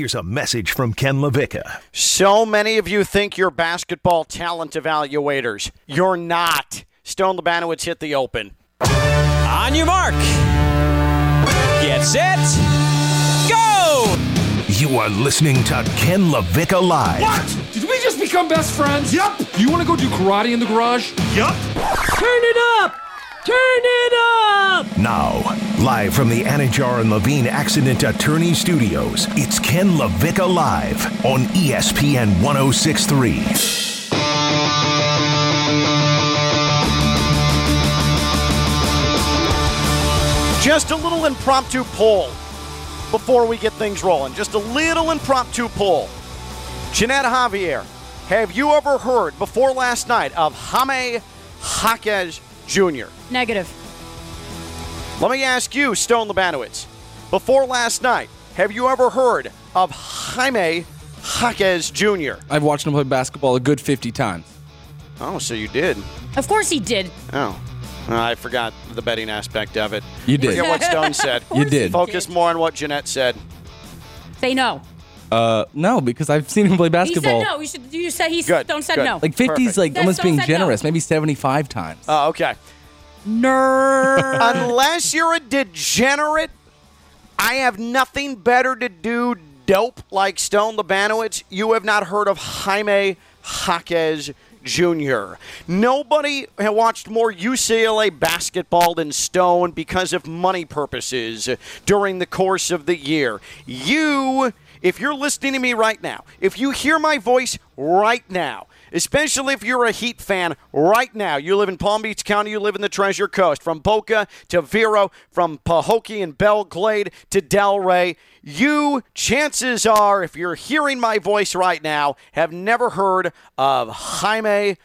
here's a message from Ken LaVicka. So many of you think you're basketball talent evaluators. You're not. Stone Labanowitz hit the open. On your mark. Get set. Go! You are listening to Ken LaVicka Live. What? Did we just become best friends? Yup. You want to go do karate in the garage? Yup. Turn it up! Turn it up! Now, live from the Anidjar and Levine Accident Attorney Studios, it's Ken LaVicka Live on ESPN 1063. Just a little impromptu poll before we get things rolling. Just a little impromptu poll. Jeanette Javier, have you ever heard before last night of Jaime Jaquez Jr.? Negative. Let me ask you, Stone Labanowitz, before last night, have you ever heard of Jaime Jaquez Jr.? I've watched him play basketball a good 50 times. Oh, so you did. Of course he did. Oh. I forgot the betting aspect of it. You did. Forget what Stone said. You did. Focus more on what Jeanette said. Say no. Uh, no, because I've seen him play basketball. He said no. You should. You said he Good, don't said good. no. Like 50's Perfect. like Then almost Stone being said no. generous, maybe 75 times. Oh, okay. Nerd. Unless you're a degenerate, I have nothing better to do dope like Stone Labanowitz. You have not heard of Jaime Jaquez Jr. Nobody had watched more UCLA basketball than Stone because of money purposes during the course of the year. You, if you're listening to me right now, if you hear my voice right now, especially if you're a Heat fan right now. You live in Palm Beach County, you live in the Treasure Coast, from Boca to Vero, from Pahokee and Belle Glade to Delray. You, chances are, if you're hearing my voice right now, have never heard of Jaime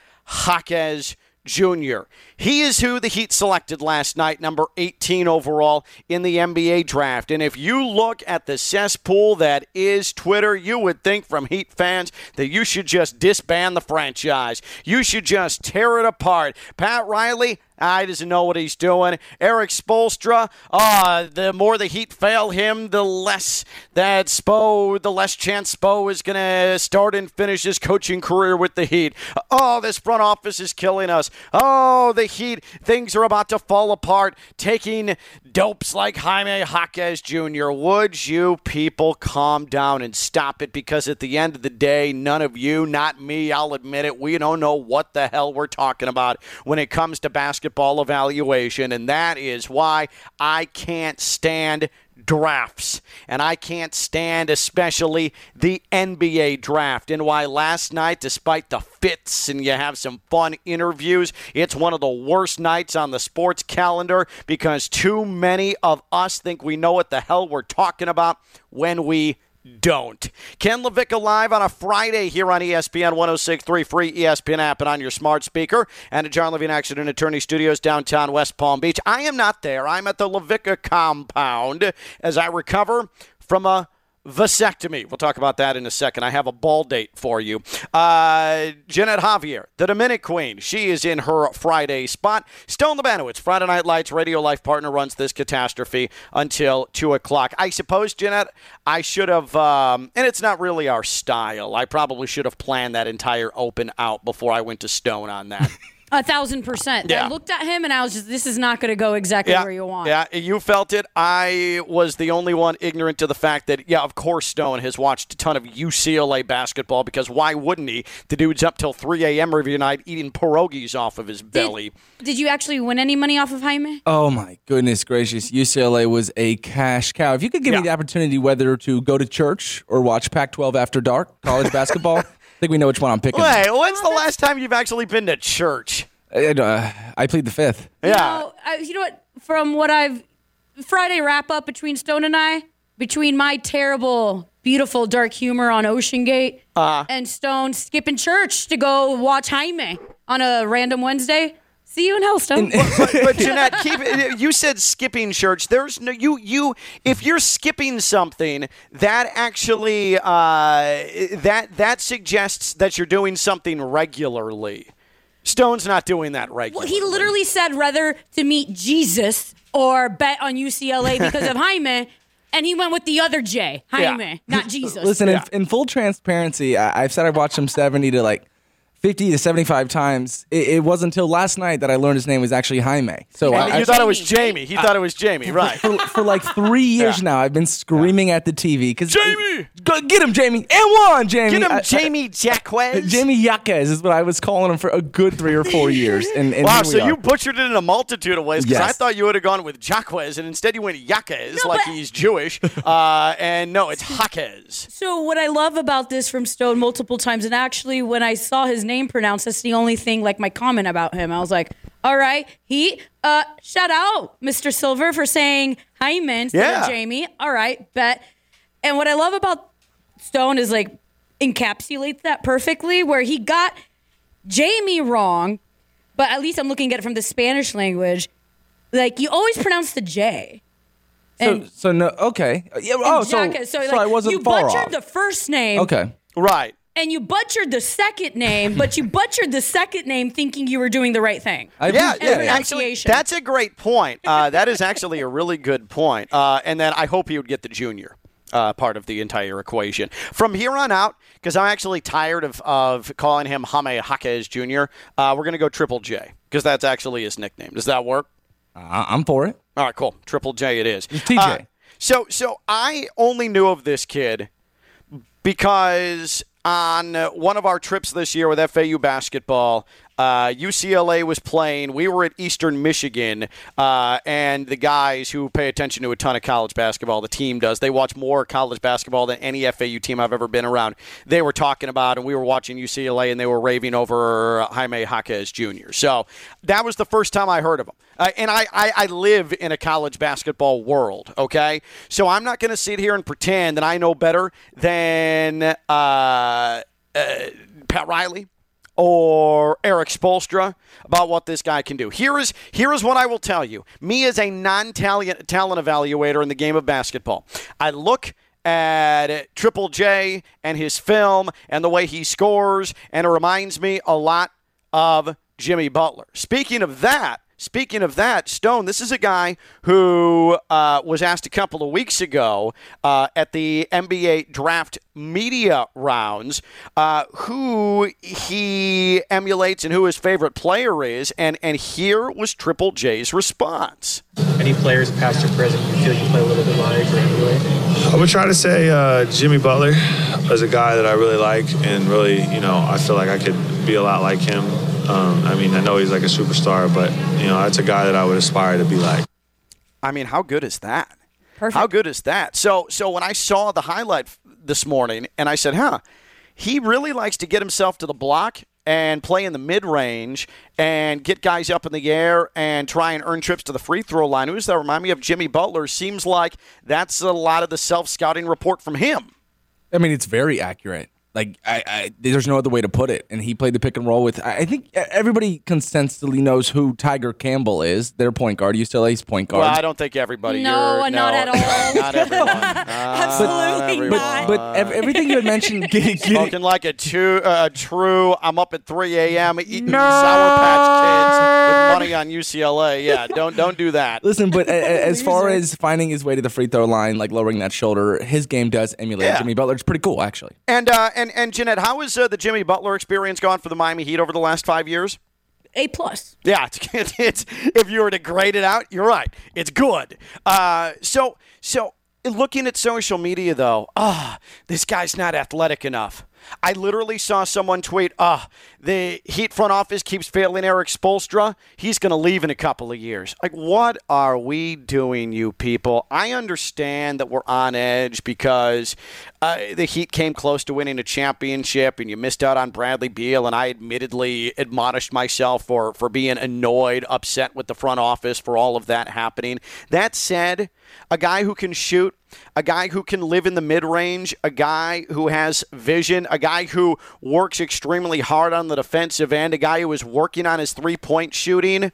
Jaquez Jr. He is who the Heat selected last night, number 18 overall in the NBA draft. And if you look at the cesspool that is Twitter, you would think from Heat fans that you should just disband the franchise. You should just tear it apart. Pat Riley, he doesn't know what he's doing. Eric Spoelstra, uh, the more the Heat fail him, the less that Spo, the less chance Spo is going to start and finish his coaching career with the Heat. Oh, this front office is killing us. Oh, the Heat, things are about to fall apart, taking dopes like Jaime Jaquez Jr. Would you people calm down and stop it? Because at the end of the day, none of you, not me, I'll admit it, we don't know what the hell we're talking about when it comes to basketball evaluation. And that is why I can't stand drafts. And I can't stand especially the NBA draft. And why last night, despite the fits and you have some fun interviews, it's one of the worst nights on the sports calendar because too many of us think we know what the hell we're talking about when we don't. Ken LaVicka live on a Friday here on ESPN 1063, free ESPN app and on your smart speaker. And at John Levine Accident Attorney Studios, downtown West Palm Beach. I am not there. I'm at the LaVicka compound as I recover from a vasectomy. We'll talk about that in a second. I have a ball date for you. Uh, Jeanette Javier, the Dominic Queen, she is in her Friday spot. Stone Labanowitz, Friday Night Lights radio life partner, runs this catastrophe until 2 o'clock. I suppose, Jeanette, I should have, um, and it's not really our style. I probably should have planned that entire open out before I went to Stone on that. A thousand percent. Yeah. I looked at him and I was just, this is not going to go exactly where you want. Yeah, you felt it. I was the only one ignorant to the fact that, yeah, of course, Stone has watched a ton of UCLA basketball because why wouldn't he? The dude's up till 3 a.m. every night eating pierogies off of his belly. Did you actually win any money off of Jaime? Oh my goodness gracious! UCLA was a cash cow. If you could give Yeah. me the opportunity whether to go to church or watch Pac-12 after dark college basketball, I think we know which one I'm picking. Wait, when's the last time you've actually been to church? I, uh, I plead the fifth. Yeah. No, I, you know what? From what I've Friday wrap up between Stone and I, between my terrible, beautiful dark humor on Ocean Gate Uh-huh. and Stone skipping church to go watch Jaime on a random Wednesday. See you in hell, Stone. but, but Jeanette, keep it. You said skipping church. There's no you. You if you're skipping something, that actually uh, that that suggests that you're doing something regularly. Stone's not doing that regularly. Well, he literally said rather to meet Jesus or bet on UCLA because of Jaime. And he went with the other J, Yeah. Jaime, not Jesus. Listen, in, in full transparency, I, I've said I've watched him 70 to like 50 to 75 times. It, it wasn't until last night that I learned his name was actually Jaime. So And I, you I, thought it was Jamie. He thought it was Jamie, right? for, for like three years now, I've been screaming at the TV because Jamie! go, get him, Jamie, and one, Jamie. Get him, I- I- Jamie Jacquez. Jamie Yaquez is what I was calling him for a good three or four years. And, and Wow, so are. you butchered it in a multitude of ways because I thought you would have gone with Jacquez, and instead you went Yaquez, No, like but- he's Jewish. Uh, and no, it's Jaquez. So what I love about this from Stone multiple times, and actually when I saw his name pronounced, that's the only thing like my comment about him. I was like, all right, he uh shout out Mr. Silver for saying Hyman instead Yeah. of Jamie. All right, bet. And what I love about Stone is like encapsulates that perfectly, where he got Jamie wrong, but at least I'm looking at it from the Spanish language. Like you always pronounce the J. so, so no, okay. Yeah, oh, so, Jacques, so, like, I wasn't you far butchered off. the first name. okay. Right. And you butchered the second name, but you butchered the second name thinking you were doing the right thing. I Yeah, appreciate yeah, actually, that's a great point. Uh, that is actually a really good point. Uh, and then I hope he would get the junior. Uh, part of the entire equation. From here on out, because I'm actually tired of, of calling him Jaime Jaquez Jr., uh, we're going to go Triple J, because that's actually his nickname. Does that work? I- I'm for it. All right, cool. Triple J it is. TJ. Uh, so, so I only knew of this kid because on uh, one of our trips this year with FAU basketball, uh, UCLA was playing. We were at Eastern Michigan, uh, and the guys who pay attention to a ton of college basketball, the team does, they watch more college basketball than any FAU team I've ever been around. They were talking about, and we were watching UCLA, and they were raving over Jaime Jaquez Jr. So that was the first time I heard of him. Uh, and I, I, I live in a college basketball world, okay? So I'm not going to sit here and pretend that I know better than uh, uh, Pat Riley or Eric Spoelstra about what this guy can do. Here is here is what I will tell you. Me as a non-talent talent evaluator in the game of basketball, I look at Triple J and his film and the way he scores, and it reminds me a lot of Jimmy Butler. Speaking of that, speaking of that, Stone, this is a guy who uh, was asked a couple of weeks ago uh, at the NBA draft media rounds uh, who he emulates and who his favorite player is, and and here was Triple J's response. Any players, past or present, you feel you play a little bit like or emulate? I would try to say uh, Jimmy Butler is a guy that I really like, and really, you know, I feel like I could be a lot like him. Um, I mean, I know he's like a superstar, but you know, that's a guy that I would aspire to be like. I mean, how good is that? Perfect. How good is that? So, so when I saw the highlight this morning, and I said, "Huh, he really likes to get himself to the block and play in the mid range and get guys up in the air and try and earn trips to the free throw line." Who does that remind me of? Jimmy Butler. Seems like that's a lot of the self scouting report from him. I mean, it's very accurate. Like, I, I, there's no other way to put it. And he played the pick and roll with. I I think everybody consensually knows who Tiger Campbell is. Their point guard, UCLA's point guard. Well, I don't think everybody. No, you're- not at all. Not everyone. Absolutely but- not. but ev- everything you had mentioned, getting, getting, Spoken like a true, uh, true. I'm up at 3 a.m. eating Sour Patch Kids with money on UCLA. Yeah, don't don't do that. Listen, but a- a- as far as finding his way to the free throw line, like lowering that shoulder, his game does emulate Yeah. Jimmy Butler. It's pretty cool, actually. And uh, and and Jeanette, how has uh, the Jimmy Butler experience gone for the Miami Heat over the last five years? A plus. Yeah, it's, it's if you were to grade it out, you're right. It's good. Uh, so so looking at social media though, ah, this guy's not athletic enough. I literally saw someone tweet, ah, the Heat front office keeps failing Eric Spoelstra. He's going to leave in a couple of years. Like, what are we doing, you people? I understand that we're on edge because uh, the Heat came close to winning a championship and you missed out on Bradley Beal. And I admittedly admonished myself for, for being annoyed, upset with the front office for all of that happening. That said, a guy who can shoot, a guy who can live in the mid range, a guy who has vision, a guy who works extremely hard on the defensive end, a guy who is working on his three point shooting,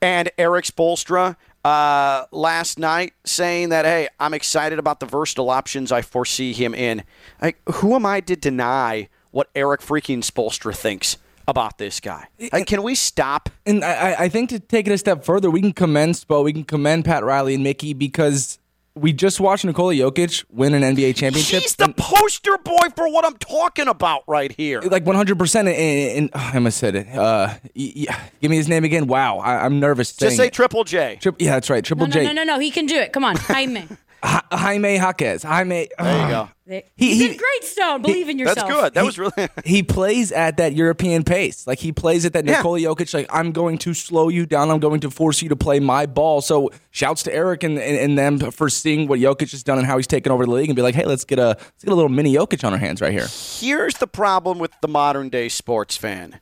and Eric Spoelstra uh, last night saying that, hey, I'm excited about the versatile options I foresee him in. Like, who am I to deny what Eric freaking Spoelstra thinks? About this guy. Like, can we stop? And I, I- I think to take it a step further, we can commend Spo, we can commend Pat Riley and Mickey because we just watched Nikola Jokic win an NBA championship. He's the poster boy for what I'm talking about right here. like 100%. And, and oh, I almost said it. Uh, y- y- give me his name again. Wow, I, I'm nervous. Just say it. Triple J. Tri- yeah, that's right. Triple No, J. no, no, no, no. He can do it. Come on, Jaime. Ja- Jaime Jaquez. Jaime. There you go. He, He- did he- great, Stone. Believe in yourself. That's good. That was really. he plays at that European pace. Like he plays at that Yeah. Nikola Jokic. Like I'm going to slow you down. I'm going to force you to play my ball. So shouts to Eric and, and, and them for seeing what Jokic has done and how he's taken over the league and be like, hey, let's get a let's get a little mini Jokic on our hands right here. Here's the problem with the modern day sports fan.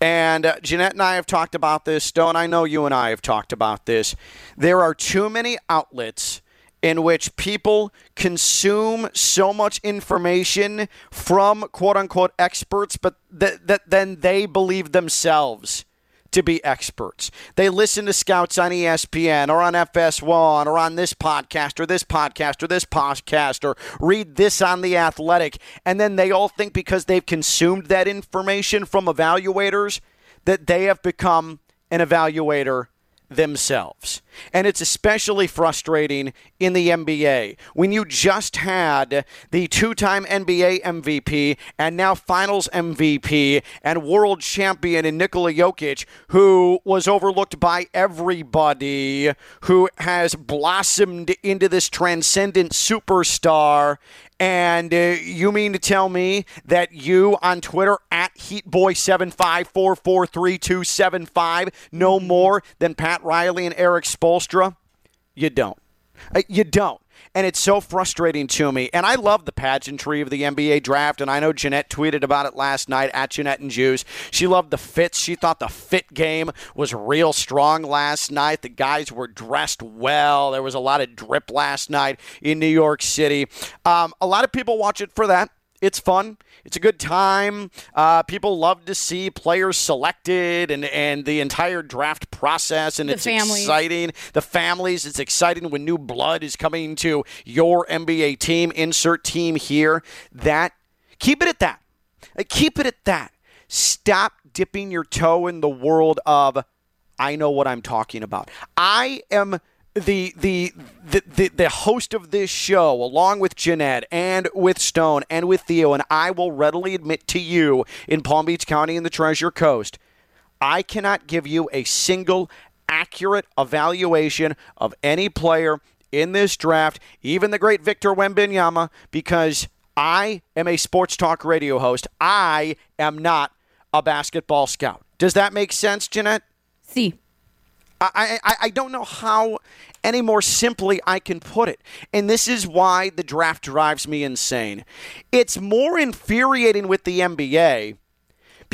And uh, Jeanette and I have talked about this. Stone, I know you and I have talked about this. There are too many outlets in which people consume so much information from quote unquote experts, but that, then they believe themselves to be experts. They listen to scouts on ESPN or on FS1 or on this podcast or this podcast or this podcast or read this on The Athletic. And then they all think because they've consumed that information from evaluators that they have become an evaluator themselves. And it's especially frustrating in the NBA when you just had the two time NBA MVP and now finals MVP and world champion in Nikola Jokic, who was overlooked by everybody, who has blossomed into this transcendent superstar. And uh, you mean to tell me that you on Twitter at HeatBoy75443275 know more than Pat Riley and Eric Spoelstra? You don't. Uh, You don't. And it's so frustrating to me. And I love the pageantry of the NBA draft. And I know Jeanette tweeted about it last night at Jeanette and Jews. She loved the fits. She thought the fit game was real strong last night. The guys were dressed well. There was a lot of drip last night in New York City. Um, a lot of people watch it for that. It's fun. It's a good time. Uh, people love to see players selected and, and the entire draft process, and The it's families. exciting. The families, it's exciting when new blood is coming to your NBA team. Insert team here. That keep it at that. Keep it at that. Stop dipping your toe in the world of I know what I'm talking about. I am the the the, the, host of this show, along with Jeanette and with Stone and with Theo, and I will readily admit to you in Palm Beach County and the Treasure Coast, I cannot give you a single accurate evaluation of any player in this draft, even the great Victor Wembanyama, because I am a sports talk radio host. I am not a basketball scout. Does that make sense, Jeanette? See. I, I, I don't know how any more simply I can put it. And this is why the draft drives me insane. It's more infuriating with the NBA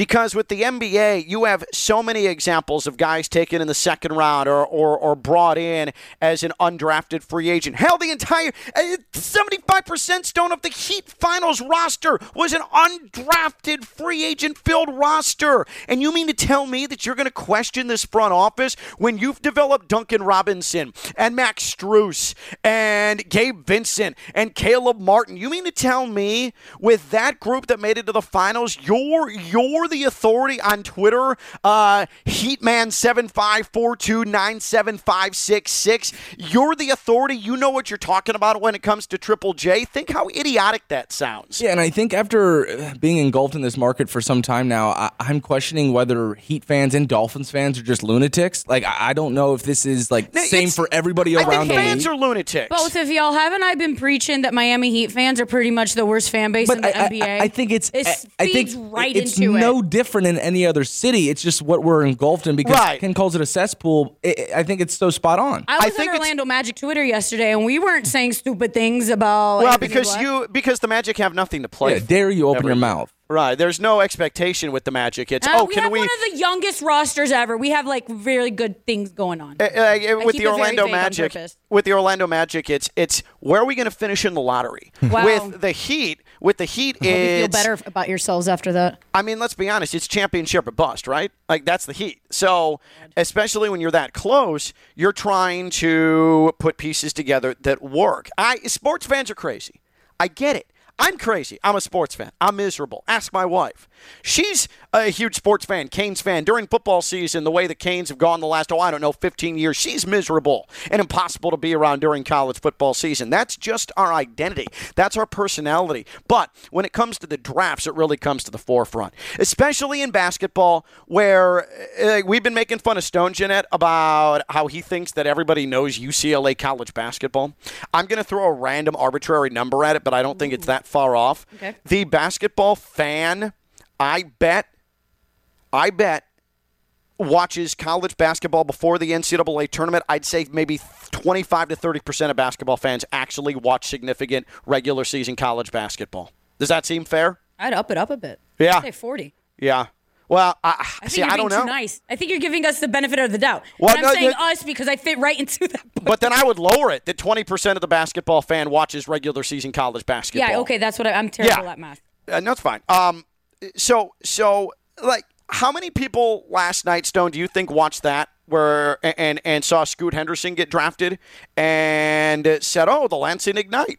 because with the NBA, you have so many examples of guys taken in the second round or, or, or brought in as an undrafted free agent. Hell, the entire uh, 75% stone of the Heat finals roster was an undrafted free agent filled roster. And you mean to tell me that you're going to question this front office when you've developed Duncan Robinson and Max Strus and Gabe Vincent and Caleb Martin? You mean to tell me with that group that made it to the finals, you're you're the authority on Twitter, uh, Heatman75429756. You're the authority. You know what you're talking about when it comes to Triple J. Think how idiotic that sounds. Yeah, and I think after uh, being engulfed in this market for some time now, I, I'm questioning whether Heat fans and Dolphins fans are just lunatics. Like, I, I don't know if this is like Now, same for everybody I around think the fans league. are lunatics. Both of y'all haven't I been preaching that Miami Heat fans are pretty much the worst fan base in the I, NBA? I, I think it's it I, I think right it's into no it. Different in any other city. It's just what we're engulfed in because Right. Ken calls it a cesspool. I I think it's so spot on. I was think on Orlando Magic Twitter yesterday, and we weren't saying stupid things about. well, because you because the Magic have nothing to play. yeah, dare you open every your mouth? Right. There's no expectation with the Magic. It's Uh, oh, we can have we? one of the youngest rosters ever. We have like really good things going on. Uh, uh, with the Orlando Magic, with the Orlando Magic, it's it's where are we going to finish in the lottery? Wow. With the Heat, with the Heat, Hope you feel better about yourselves after that. I mean, let's be honest, it's championship or bust, right? Like that's the Heat. So, especially when you're that close, you're trying to put pieces together that work. I sports fans are crazy. I get it. I'm crazy. I'm a sports fan. I'm miserable. Ask my wife. She's a huge sports fan, Canes fan. During football season, the way the Canes have gone the last, oh, I don't know, 15 years, she's miserable and impossible to be around during college football season. That's just our identity. That's our personality. But when it comes to the drafts, it really comes to the forefront, especially in basketball, where uh, we've been making fun of Stone Jeanette about how he thinks that everybody knows UCLA college basketball. I'm going to throw a random arbitrary number at it, but I don't think it's that far off. Okay. The basketball fan, I bet, I bet, watches college basketball before the NCAA tournament. I'd say maybe 25 to 30 percent of basketball fans actually watch significant regular season college basketball. Does that seem fair? I'd up it up a bit. Yeah. I'd say 40. Yeah. Well, I, I think see. you're I don't know. nice. I think you're giving us the benefit of the doubt. Well, and I'm no, saying no- us because I fit right into that. But then I would lower it that 20% of the basketball fan watches regular season college basketball. Yeah, okay, that's what I, I'm terrible Yeah. at math. Uh, no, it's fine. Um, so so like, how many people last night, Stone? Do you think watched that where and and saw Scoot Henderson get drafted and said, "Oh, the Lansing Ignite."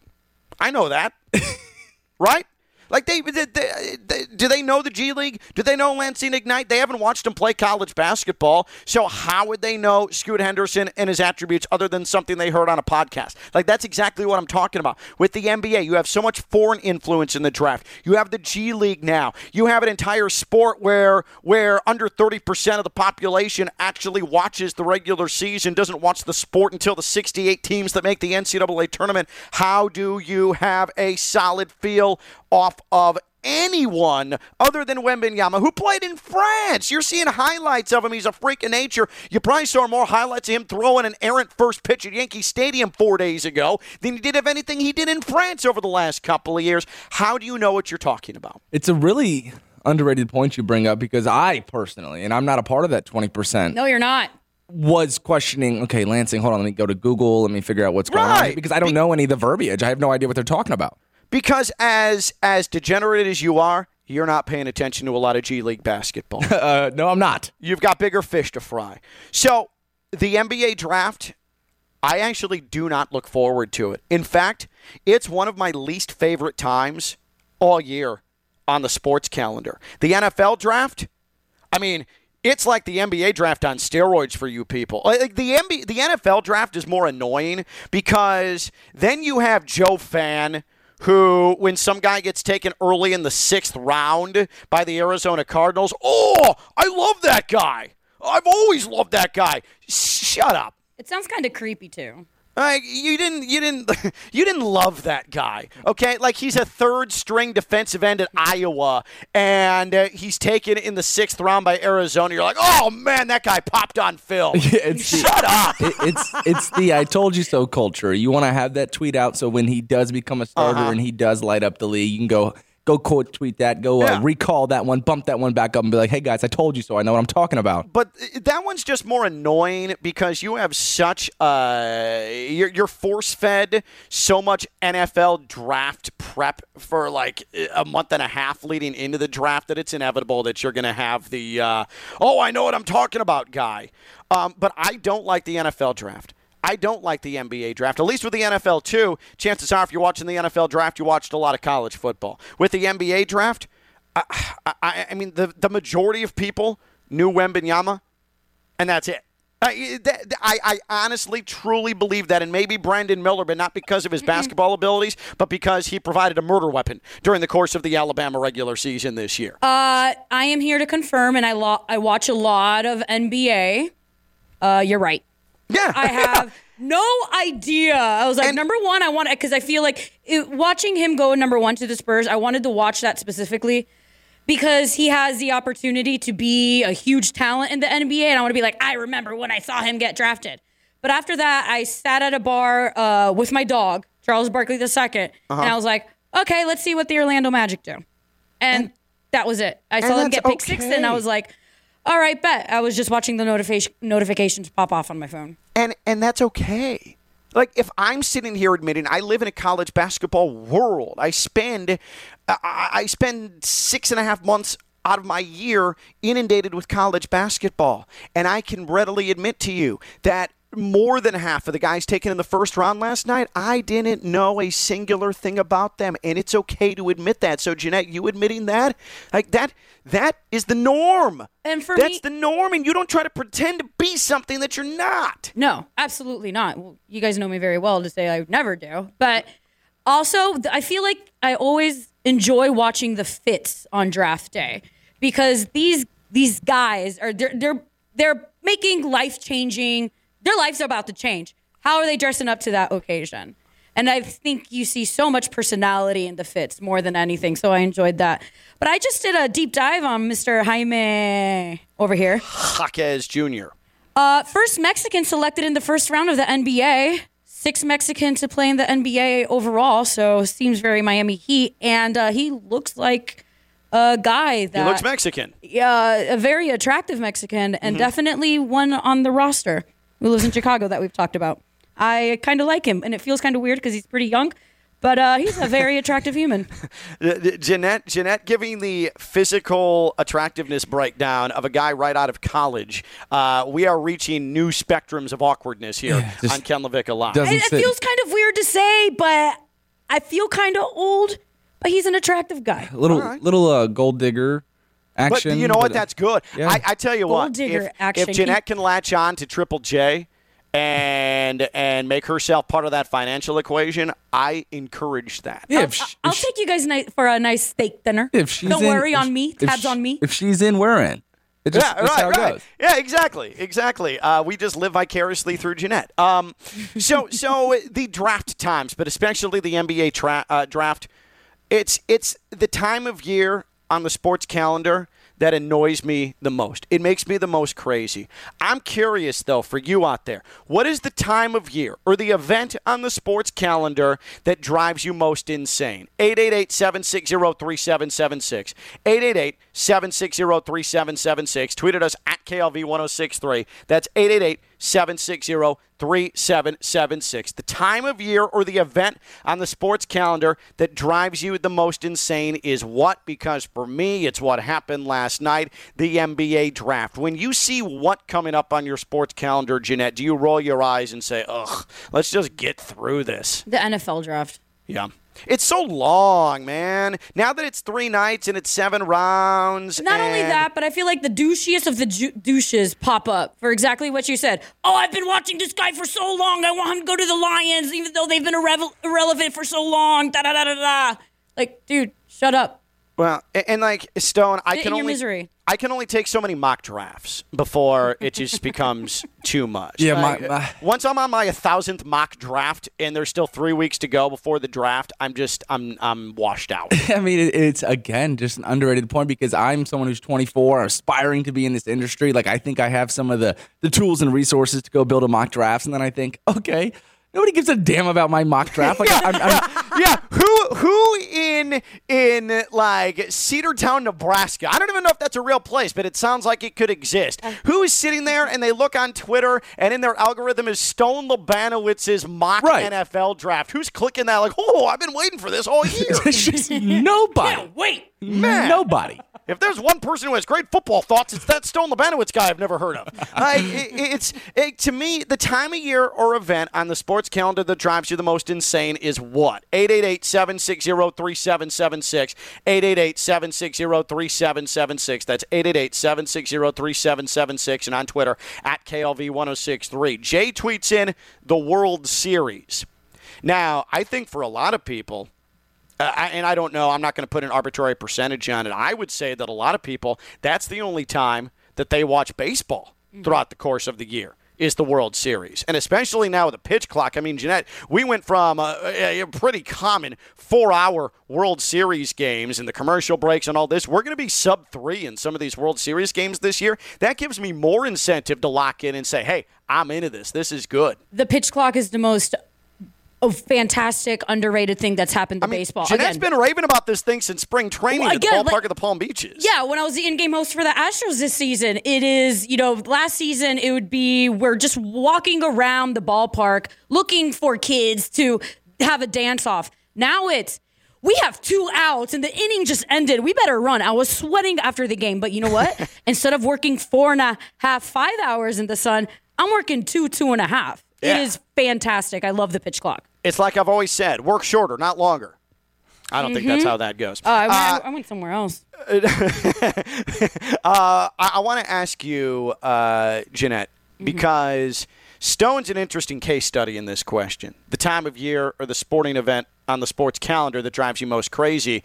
I know that, right? Like they, they, they, they- do they know the G League? Do they know Lansing Ignite? They haven't watched him play college basketball, so how would they know Scoot Henderson and his attributes other than something they heard on a podcast? Like that's exactly what I'm talking about. With the NBA, you have so much foreign influence in the draft. You have the G League now. You have an entire sport where where under 30% of the population actually watches the regular season, doesn't watch the sport until the 68 teams that make the NCAA tournament. How do you have a solid feel off of anyone other than Wembanyama, who played in France. You're seeing highlights of him. He's a freak of nature. You probably saw more highlights of him throwing an errant first pitch at Yankee Stadium four days ago than you did of anything he did in France over the last couple of years. How do you know what you're talking about? It's a really underrated point you bring up because I personally, and I'm not a part of that 20%, No, you're not. was questioning, okay, Lansing, hold on, let me go to Google, let me figure out what's going on. Because I don't know any of the verbiage. I have no idea what they're talking about. Because as as degenerate as you are, you're not paying attention to a lot of G League basketball. Uh, no, I'm not. You've got bigger fish to fry. So, the NBA draft, I actually do not look forward to it. In fact, it's one of my least favorite times all year on the sports calendar. The NFL draft, I mean, it's like the NBA draft on steroids for you people. Like the NBA, the NFL draft is more annoying because then you have Joe Fan who, when some guy gets taken early in the sixth round by the Arizona Cardinals, oh, I love that guy. I've always loved that guy. Shut up. It sounds kind of creepy too. Like you didn't, you didn't, you didn't love that guy, okay? Like he's a third string defensive end at Iowa, and uh, he's taken in the sixth round by Arizona. You're like, oh man, that guy popped on film. it's the- Shut up. It- it's it's the I told you so culture. You want to have that tweet out so when he does become a starter Uh-huh. and he does light up the league, you can go go quote tweet that, go Yeah. uh, recall that one, bump that one back up, and be like, hey guys, I told you so. I know what I'm talking about. But that one's just more annoying because you have such uh you're, you're force fed so much NFL draft prep for like a month and a half leading into the draft that it's inevitable that you're going to have the uh, oh I know what I'm talking about guy. Um, but I don't like the NFL draft. I don't like the NBA draft. At least with the NFL too. Chances are, if you're watching the NFL draft, you watched a lot of college football. With the NBA draft, I, I, I mean, the the majority of people knew Wembanyama, and that's it. I, I, I honestly, truly believe that, and maybe Brandon Miller, but not because of his basketball abilities, but because he provided a murder weapon during the course of the Alabama regular season this year. Uh, I am here to confirm, and I lo- I watch a lot of NBA. Uh, you're right. Yeah, I have no idea. I was like, And- number one, I want because I feel like it, watching him go number one to the Spurs. I wanted to watch that specifically because he has the opportunity to be a huge talent in the NBA, and I want to be like, I remember when I saw him get drafted. But after that, I sat at a bar uh, with my dog, Charles Barkley II, and Uh-huh. I was like, okay, let's see what the Orlando Magic do. And, that was it. I saw them get pick six, and I was like, all right, bet. I was just watching the notification notifications pop off on my phone. And and that's okay. Like if I'm sitting here admitting I live in a college basketball world, I spend uh, I, I spend six and a half months out of my year inundated with college basketball, and I can readily admit to you that more than half of the guys taken in the first round last night, I didn't know a singular thing about them, and it's okay to admit that. So, Jeanette, you admitting that, like that, that is the norm. And for That's me- the norm, and you don't try to pretend to be something that you're not. No, absolutely not. Well, you guys know me very well to say I never do. But also, I feel like I always enjoy watching the fits on draft day because these these guys are they're they're, they're making life changing. Their lives are about to change. How are they dressing up to that occasion? And I think you see so much personality in the fits more than anything. So I enjoyed that. But I just did a deep dive on Mr. Jaime over here. Jaquez Jr. Uh, first Mexican selected in the first round of the NBA. Six Mexicans to play in the NBA overall, so seems very Miami Heat, and uh, he looks like a guy that He looks Mexican. uh, a very attractive Mexican, and definitely one on the roster who lives in Chicago that we've talked about. I kind of like him, and it feels kind of weird because he's pretty young, but uh, he's a very attractive human. Jeanette, Jeanette giving the physical attractiveness breakdown of a guy right out of college. Uh, we are reaching new spectrums of awkwardness here Yeah, just on Ken Levick Live. doesn't- It, it feels kind of weird to say, but I feel kind of old. But he's an attractive guy. little right. little uh, gold digger But you know what? but, uh, That's good. yeah. I, I tell you Gold what, digger if, action. if Jeanette can latch on to Triple J and and make herself part of that financial equation, I encourage that. yeah, if, sh- I'll if sh- take you guys ni- for a nice steak dinner. if she's Don't in- worry if- on me. Tabs sh- on me. If she's in, we're in. It just, yeah, right, how it right. goes. Yeah, exactly, exactly. Uh, we just live vicariously through Jeanette. Um, so, so the draft times, but especially the NBA tra- uh, draft, it's it's the time of year on the sports calendar that annoys me the most. It makes me the most crazy. I'm curious, though, for you out there, what is the time of year or the event on the sports calendar that drives you most insane? 888 760 3776. 888 760-3776. Tweeted us at KLV1063. That's 888-760-3776. The time of year or the event on the sports calendar that drives you the most insane is what? Because for me, it's what happened last night, the NBA draft. When you see what coming up on your sports calendar, Jeanette, do you roll your eyes and say, ugh, let's just get through this? The NFL draft. Yeah. It's so long, man. Now that it's three nights and it's seven rounds. Not only that, but I feel like the douchiest of the ju- douches pop up for exactly what you said. Oh, I've been watching this guy for so long. I want him to go to the Lions, even though they've been irrevel- irrelevant for so long. Da da da da da. Like, dude, shut up. Well, and, and like Stone, I Sit can your only misery. I can only take so many mock drafts before it just becomes too much. Yeah, Like, my- once I'm on my thousandth mock draft and there's still three weeks to go before the draft, I'm just I'm I'm washed out. I mean, it, it's again just an underrated point because I'm someone who's 24, aspiring to be in this industry. Like, I think I have some of the the tools and resources to go build a mock draft, and then I think, okay, nobody gives a damn about my mock draft. Like, I'm, I'm, yeah, who who in in like Cedartown, Nebraska? I don't even know if that's a real place, but it sounds like it could exist. Who is sitting there and they look on Twitter and in their algorithm is Stone Lebanowitz's mock Right. NFL draft? Who's clicking that? Like, oh, I've been waiting for this all year. it's just nobody. Wait. Man. Nobody. If there's one person who has great football thoughts, it's that Stone Lebanowitz guy I've never heard of. Like, it, it's it, to me the time of year or event on the sports calendar that drives you the most insane is what? 888-760-3776. 888-760-3776. That's 888-760-3776 and on Twitter at KLV1063. Jay tweets in the World Series. Now, I think for a lot of people, uh, I, and I don't know, I'm not going to put an arbitrary percentage on it. I would say that a lot of people, that's the only time that they watch baseball throughout the course of the year. Is the World Series. And especially now with the pitch clock. I mean, Jeanette, we went from a, a- a pretty common four hour World Series games and the commercial breaks and all this. We're going to be sub three in some of these World Series games this year. That gives me more incentive to lock in and say, hey, I'm into this. This is good. The pitch clock is the most oh, fantastic, underrated thing that's happened to I mean, baseball. Jeanette's Again, been raving about this thing since spring training Well, at the again, ballpark like- of the Palm Beaches. Yeah, when I was the in-game host for the Astros this season, it is, you know, last season it would be we're just walking around the ballpark looking for kids to have a dance off. Now it's we have two outs and the inning just ended. We better run. I was sweating after the game, but you know what? Instead of working four and a half, five hours in the sun, I'm working two, two and a half. Yeah. It is fantastic. I love the pitch clock. It's like I've always said: work shorter, not longer. I don't think that's how that goes. Uh, I, went, Uh, I went somewhere else. Uh, I, I want to ask you, uh, Jeanette, because Stone's an interesting case study in this question. The time of year or the sporting event on the sports calendar that drives you most crazy.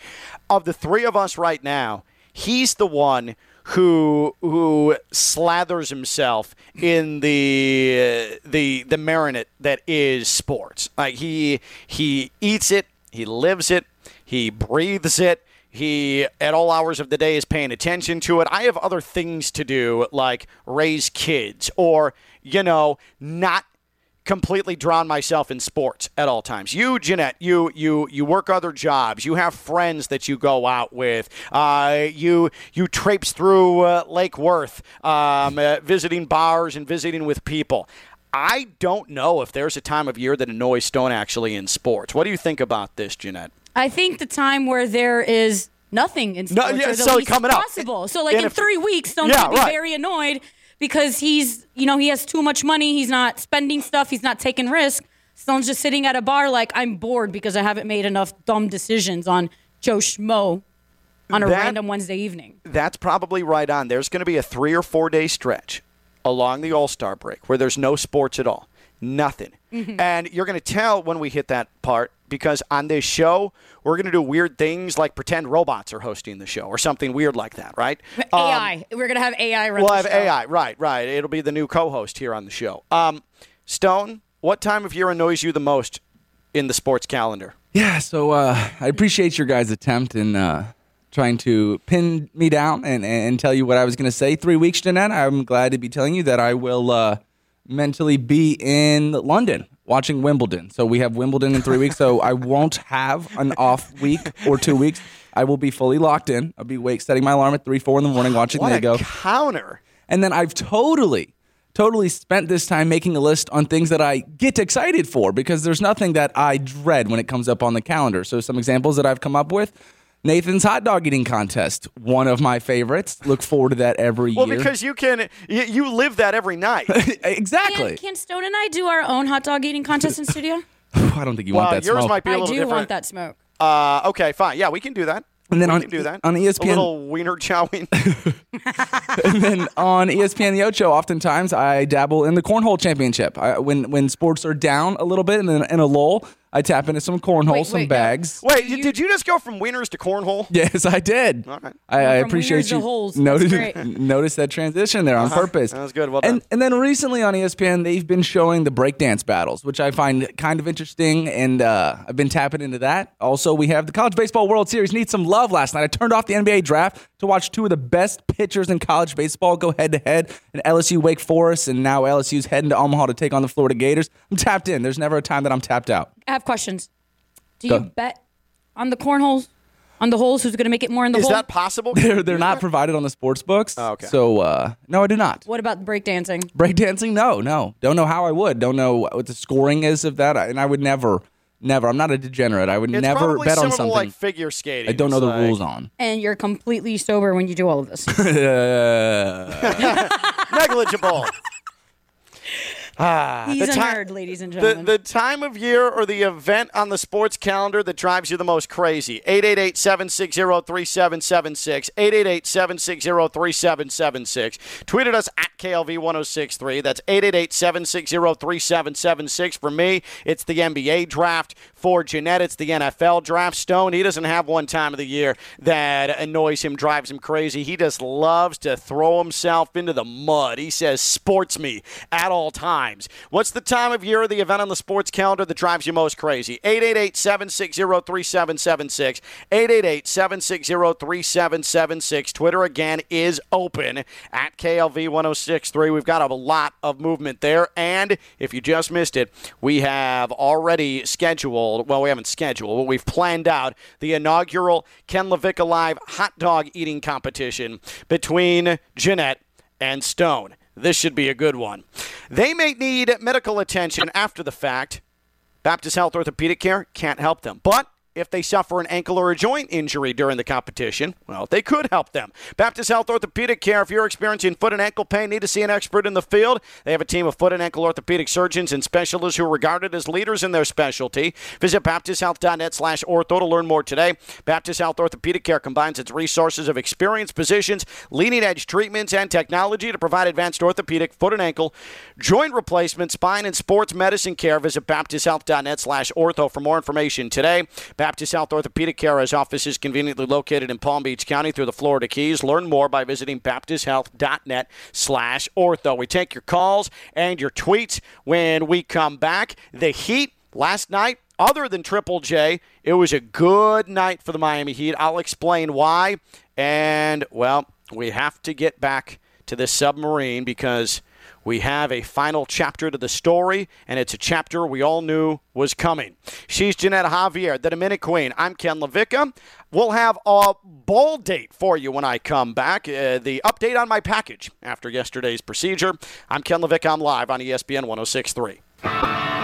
Of the three of us right now, he's the one who who slathers himself in the uh, the the marinade that is sports. Like he he eats it, he lives it, he breathes it. He, at all hours of the day, is paying attention to it. I have other things to do, like raise kids or, you know, not completely drown myself in sports at all times. You, Jeanette, you you you work other jobs. You have friends that you go out with. Uh, you you traipse through uh, Lake Worth, um, uh, visiting bars and visiting with people. I don't know if there's a time of year that annoys Stone actually in sports. What do you think about this, Jeanette? I think the time where there is nothing in No, sports yeah, are the so coming up. possible. So, like in if- three weeks, Stone's Yeah, be right. very annoyed because he's, you know, he has too much money. He's not spending stuff. He's not taking risk. Stone's just sitting at a bar like I'm bored because I haven't made enough dumb decisions on Joe Schmo on a That- random Wednesday evening. That's probably right on. There's going to be a three or four day stretch along the All Star break where there's no sports at all, nothing. Mm-hmm. And you're going to tell when we hit that part because on this show, we're going to do weird things like pretend robots are hosting the show or something weird like that, right? Um, AI. We're gonna have AI run we'll the have show. AI, right, right. It'll be the new co host here on the show. Um, Stone, what time of year annoys you the most in the sports calendar? Yeah, so uh, I appreciate your guys' attempt in uh, trying to pin me down and, and tell you what I was going to say. Three weeks, Jeanette, I'm glad to be telling you that I will uh, mentally be in London watching Wimbledon. So we have Wimbledon in three weeks, so I won't have an off week or two weeks. I will be fully locked in. I'll be wake setting my alarm at three, four in the morning, watching What they go. counter. And then I've totally, totally spent this time making a list on things that I get excited for because there's nothing that I dread when it comes up on the calendar. So, some examples that I've come up with Nathan's hot dog eating contest, one of my favorites. Look forward to that every Well, year. Well, because you can, you, you live that every night. exactly. Can, can Stone and I do our own hot dog eating contest in studio? I don't think you well, want that yours smoke. might be a I little I do different. want that smoke. Uh, okay, fine. Yeah, we can do that. And then we on- can do that on E a ESPN little wiener chowing. and then on ESPN The Ocho, oftentimes I dabble in the cornhole championship. I, when when sports are down a little bit and in, in a lull, I tap into some cornhole, Wait, some wait, no. bags. Wait, did you just go from wieners to cornhole? Yes, I did. All right. I, I appreciate you holes. That's notice, notice that transition there on purpose. Uh-huh. That was good. Well and, done. and then recently on ESPN, they've been showing the breakdance battles, which I find kind of interesting, and uh, I've been tapping into that. Also, we have the College Baseball World Series need some love last night. I turned off the NBA draft to watch two of the best pitchers in college baseball go head to head, in LSU Wake Forest, and now LSU's heading to Omaha to take on the Florida Gators. I'm tapped in. There's never a time that I'm tapped out. I have questions. Do Go. you bet on the cornholes? On the holes? Who's going to make it more in the holes? Is hole? that possible? They're, they're not provided on the sports books. Oh, okay. So, uh, no, I do not. what about the breakdancing? Breakdancing? No, no. Don't know how I would. Don't know what the scoring is of that. And I would never, never. I'm not a degenerate. I would It's never probably bet on similar to, something like figure skating. I don't know It's the like- rules on. And you're completely sober when you do all of this. Negligible. Ah, He's the a nerd, ladies and The, gentlemen. the time of year or the event on the sports calendar that drives you the most crazy. 888-760-3776. 888-760-3776. Tweet at us at KLV1063. That's 888-760-3776. For me, it's the NBA draft. For Jeanette, it's the NFL draft. Stone, he doesn't have one time of the year that annoys him, drives him crazy. He just loves to throw himself into the mud. He says, sports me at all times. What's the time of year or the event on the sports calendar that drives you most crazy? 888-760-3776. 888-760-3776. Twitter again is open at KLV1063. We've got a lot of movement there. And if you just missed it, we have already scheduled, well, we haven't scheduled, but we've planned out the inaugural Ken LaVicka Live hot dog eating competition between Jeanette and Stone. This should be a good one. They may need medical attention after the fact. Baptist Health Orthopedic Care can't help them. But if they suffer an ankle or a joint injury during the competition, well, they could help them. Baptist Health Orthopedic Care, if you're experiencing foot and ankle pain, need to see an expert in the field, they have a team of foot and ankle orthopedic surgeons and specialists who are regarded as leaders in their specialty. Visit baptisthealth.net slash ortho to learn more today. Baptist Health Orthopedic Care combines its resources of experienced physicians, leading edge treatments, and technology to provide advanced orthopedic, foot and ankle, joint replacement, spine, and sports medicine care. Visit baptisthealth.net slash ortho for more information today. Baptist Health Orthopedic Care has offices conveniently located in Palm Beach County through the Florida Keys. Learn more by visiting baptisthealth.net slash ortho. We take your calls and your tweets when we come back. The Heat last night other than Triple J, it was a good night for the Miami Heat. I'll explain why. And, well, we have to get back to this submarine because we have a final chapter to the story, and it's a chapter we all knew was coming. She's Jeanette Javier, the Dominican Queen. I'm Ken LaVicka. We'll have a ball date for you when I come back. Uh, the update on my package after yesterday's procedure. I'm Ken LaVicka. I'm live on ESPN 1063.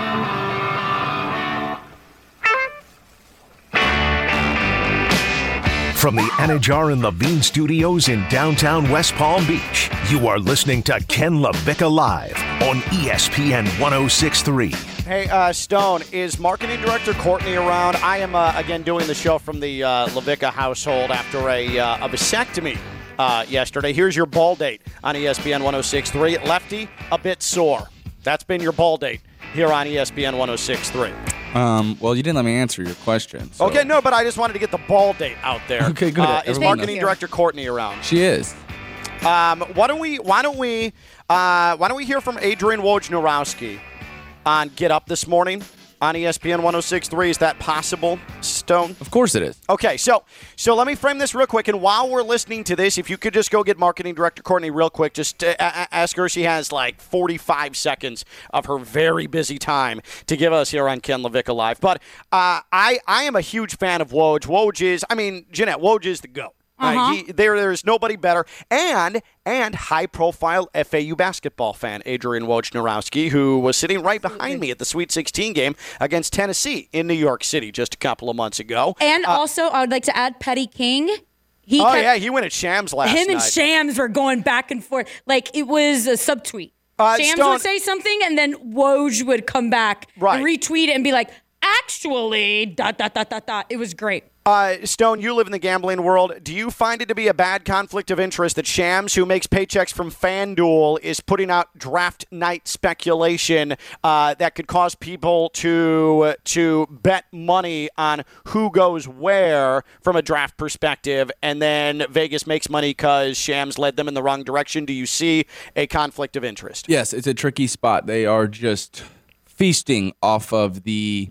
From the Anidjar and Levine Studios in downtown West Palm Beach, you are listening to Ken LaVicka Live on ESPN 1063. Hey, uh, Stone, is marketing director Courtney around? I am, uh, again, doing the show from the uh, LaVicka household after a, uh, a vasectomy uh, yesterday. Here's your ball date on ESPN 1063. Lefty, a bit sore. That's been your ball date here on ESPN 1063. Um, well, you didn't let me answer your question. so- Okay, no, but I just wanted to get the ball date out there. Okay, good. Uh, is Everyone marketing knows. director Courtney around? She is. Um, why don't we? Why don't we? Uh, why don't we hear from Adrian Wojnarowski on Get Up this morning on ESPN 106.3? Is that possible, Stone? Of course it is. Okay, so so let me frame this real quick. And while we're listening to this, if you could just go get marketing director Courtney real quick, just uh, ask her. She has like 45 seconds of her very busy time to give us here on Ken LaVicka Live. But uh, I I am a huge fan of Woj. Woj is, I mean, Jeanette, Woj is the goat. Right, he, there, there's nobody better, and and high profile FAU basketball fan Adrian Wojnarowski, who was sitting right behind me at the Sweet 16 game against Tennessee in New York City just a couple of months ago. And also, I would like to add Petty King. He Oh kept- yeah, he went at Shams last him night. and Shams were going back and forth. Like it was a subtweet. Uh, Shams Stone- would say something, and then Woj would come back Right. and retweet it and be like, "Actually, dot dot dot dot dot." It was great. Uh, Stone, you live in the gambling world. Do you find it to be a bad conflict of interest that Shams, who makes paychecks from FanDuel, is putting out draft night speculation uh, that could cause people to to bet money on who goes where from a draft perspective, and then Vegas makes money because Shams led them in the wrong direction? Do you see a conflict of interest? Yes, it's a tricky spot. They are just feasting off of the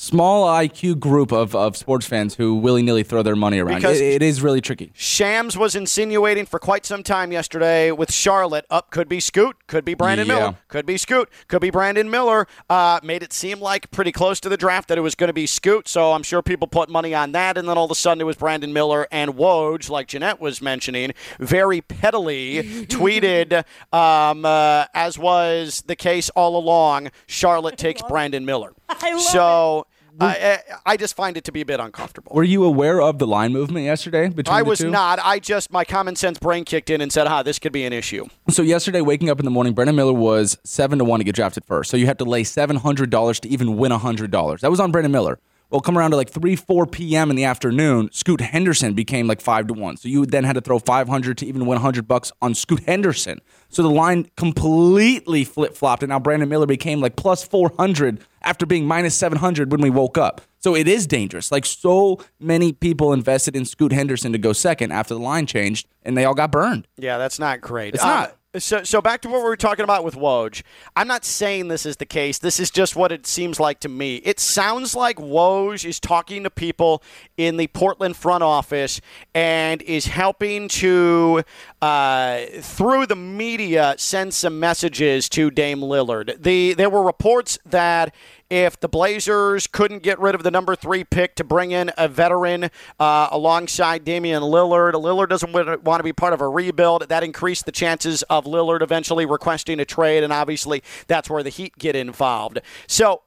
small IQ group of, of sports fans who willy nilly throw their money around. Because- It- it is really tricky. Shams was insinuating for quite some time yesterday with Charlotte. Up could be Scoot, could be Brandon Yeah. Miller, could be Scoot, could be Brandon Miller. Uh, made it seem like pretty close to the draft that it was going to be Scoot. So I'm sure people put money on that, and then all of a sudden it was Brandon Miller and Woj, like Jeanette was mentioning, very pettily tweeted, um, uh, as was the case all along. Charlotte takes Brandon Miller. I love so. I, I just find it to be a bit uncomfortable. Were you aware of the line movement yesterday between I the was two? not. I just my common sense brain kicked in and said, "Ha, this could be an issue." So yesterday, waking up in the morning, Brandon Miller was seven to one to get drafted first. So you had to lay seven hundred dollars to even win hundred dollars. That was on Brandon Miller. Well, come around to like three, four p.m. in the afternoon, Scoot Henderson became like five to one. So you then had to throw five hundred to even win hundred bucks on Scoot Henderson. So the line completely flip flopped, and now Brandon Miller became like plus four hundred after being minus seven hundred when we woke up. So it is dangerous. Like so many people invested in Scoot Henderson to go second after the line changed, and they all got burned. Yeah, that's not great. It's Uh, not. So, so back to what we were talking about with Woj. I'm not saying this is the case. This is just what it seems like to me. It sounds like Woj is talking to people in the Portland front office and is helping to, uh, through the media, send some messages to Dame Lillard. The there were reports that if the Blazers couldn't get rid of the number three pick to bring in a veteran uh, alongside Damian Lillard, Lillard doesn't want to be part of a rebuild. That increased the chances of Lillard eventually requesting a trade, and obviously that's where the Heat get involved. So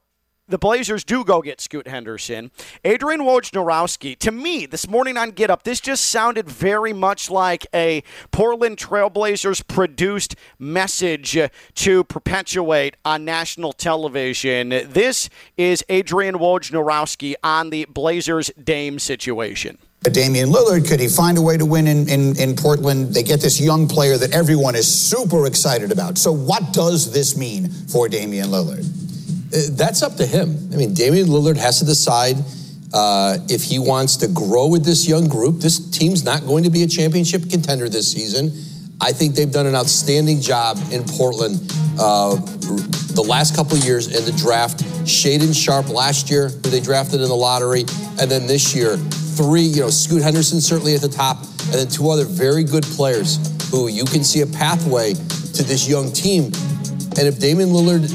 the Blazers do go get Scoot Henderson. Adrian Wojnarowski, to me, this morning on Get Up, this just sounded very much like a Portland Trailblazers produced message to perpetuate on national television. This is Adrian Wojnarowski on the Blazers Dame situation. Damian Lillard, could he find a way to win in, in, in Portland? They get this young player that everyone is super excited about. So, what does this mean for Damian Lillard? That's up to him. I mean, Damian Lillard has to decide uh, if he wants to grow with this young group. This team's not going to be a championship contender this season. I think they've done an outstanding job in Portland uh, the last couple years in the draft. Shaedon Sharpe last year, who they drafted in the lottery, and then this year, three, you know, Scoot Henderson certainly at the top, and then two other very good players who you can see a pathway to this young team. And if Damian Lillard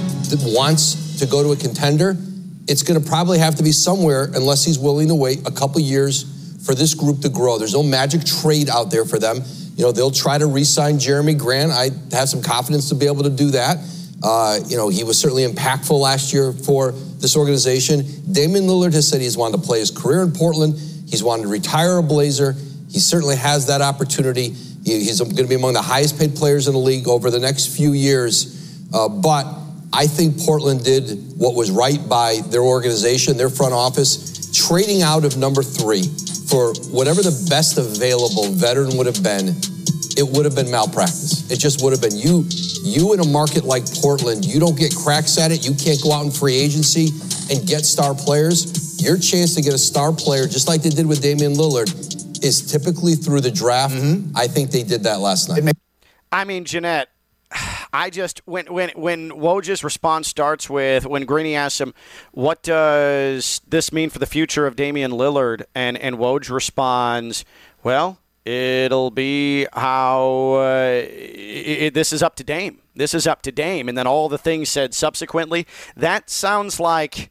wants to go to a contender, it's going to probably have to be somewhere unless he's willing to wait a couple years for this group to grow. There's no magic trade out there for them. You know, they'll try to re-sign Jerami Grant. I have some confidence to be able to do that. Uh, you know, he was certainly impactful last year for this organization. Damian Lillard has said he's wanted to play his career in Portland. He's wanted to retire a Blazer. He certainly has that opportunity. He- He's going to be among the highest paid players in the league over the next few years. Uh, but I think Portland did what was right by their organization, their front office, trading out of number three for whatever the best available veteran would have been. It would have been malpractice. It just would have been you. You in a market like Portland, you don't get cracks at it. You can't go out in free agency and get star players. Your chance to get a star player, just like they did with Damian Lillard, is typically through the draft. Mm-hmm. I think they did that last night. I mean, Jeanette, I just when when when Woj's response starts with when Greeny asks him, "What does this mean for the future of Damian Lillard?" and and Woj responds, "Well, it'll be how uh, i i this is up to Dame. This is up to Dame." And then all the things said subsequently. That sounds like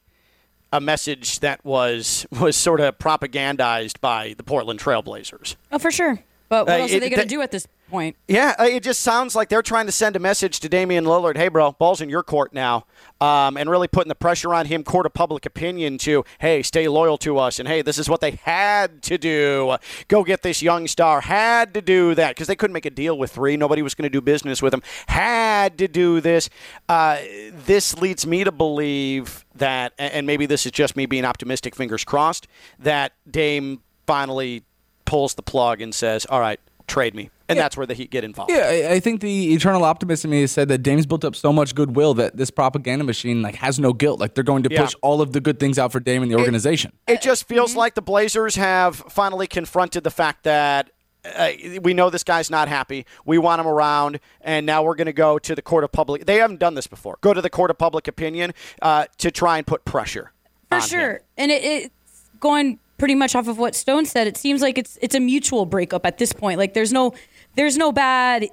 a message that was was sort of propagandized by the Portland Trailblazers. Oh, for sure. But what Uh, else are they going to do at this point? Yeah, uh, it just sounds like they're trying to send a message to Damian Lillard. Hey, bro, ball's in your court now, um, and really putting the pressure on him, court of public opinion, to hey, stay loyal to us, and hey, this is what they had to do. Go get this young star. Had to do that because they couldn't make a deal with three. Nobody was going to do business with him. Had to do this. Uh, this leads me to believe that, and and maybe this is just me being optimistic, fingers crossed, that Dame finally pulls the plug and says, "All right, trade me," and that's where the Heat get involved. Yeah, I, I think the eternal optimist in me has said that Dame's built up so much goodwill that this propaganda machine like has no guilt. Like they're going to Yeah. push all of the good things out for Dame and the organization. It just feels like the Blazers have finally confronted the fact that. Uh, we know this guy's not happy. We want him around, and now we're going to go to the court of public. They haven't done this before. Go to the court of public opinion uh, to try and put pressure. For on sure. him. And it, it's going pretty much off of what Stone said. It seems like it's it's a mutual breakup at this point. Like there's no there's no bad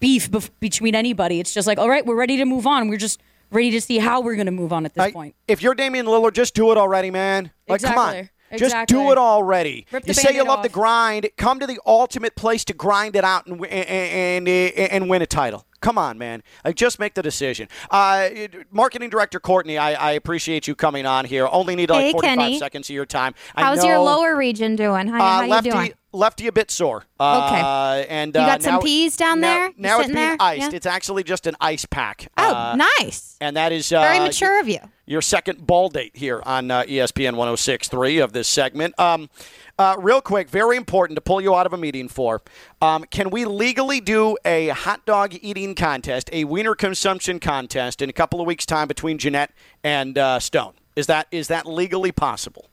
beef bef- between anybody. It's just like, all right, we're ready to move on. We're just ready to see how we're going to move on at this I- point. If you're Damian Lillard, just do it already, man. Like, come on. Exactly. Just do it already. You say you love the grind. Come to the ultimate place to grind it out and and and, and win a title. Come on, man. Like, just make the decision. Uh, marketing director Courtney, I, I appreciate you coming on here. Only need like Hey, 45 Kenny. seconds of your time. I How's your lower region doing? How, uh, how you lefty, doing? lefty a bit sore. Uh, Okay. And You uh, got some now- peas down now- there? You Now it's being there? iced. Yeah. It's actually just an ice pack. Oh, Uh, nice. And that is uh, Very mature of you. Your second ball date here on uh, ESPN 106.3 of this segment. Um, uh, real quick, very important to pull you out of a meeting for. Um, can we legally do a hot dog eating contest, a wiener consumption contest, in a couple of weeks' time between Jeanette and uh, Stone? Is that is that legally possible?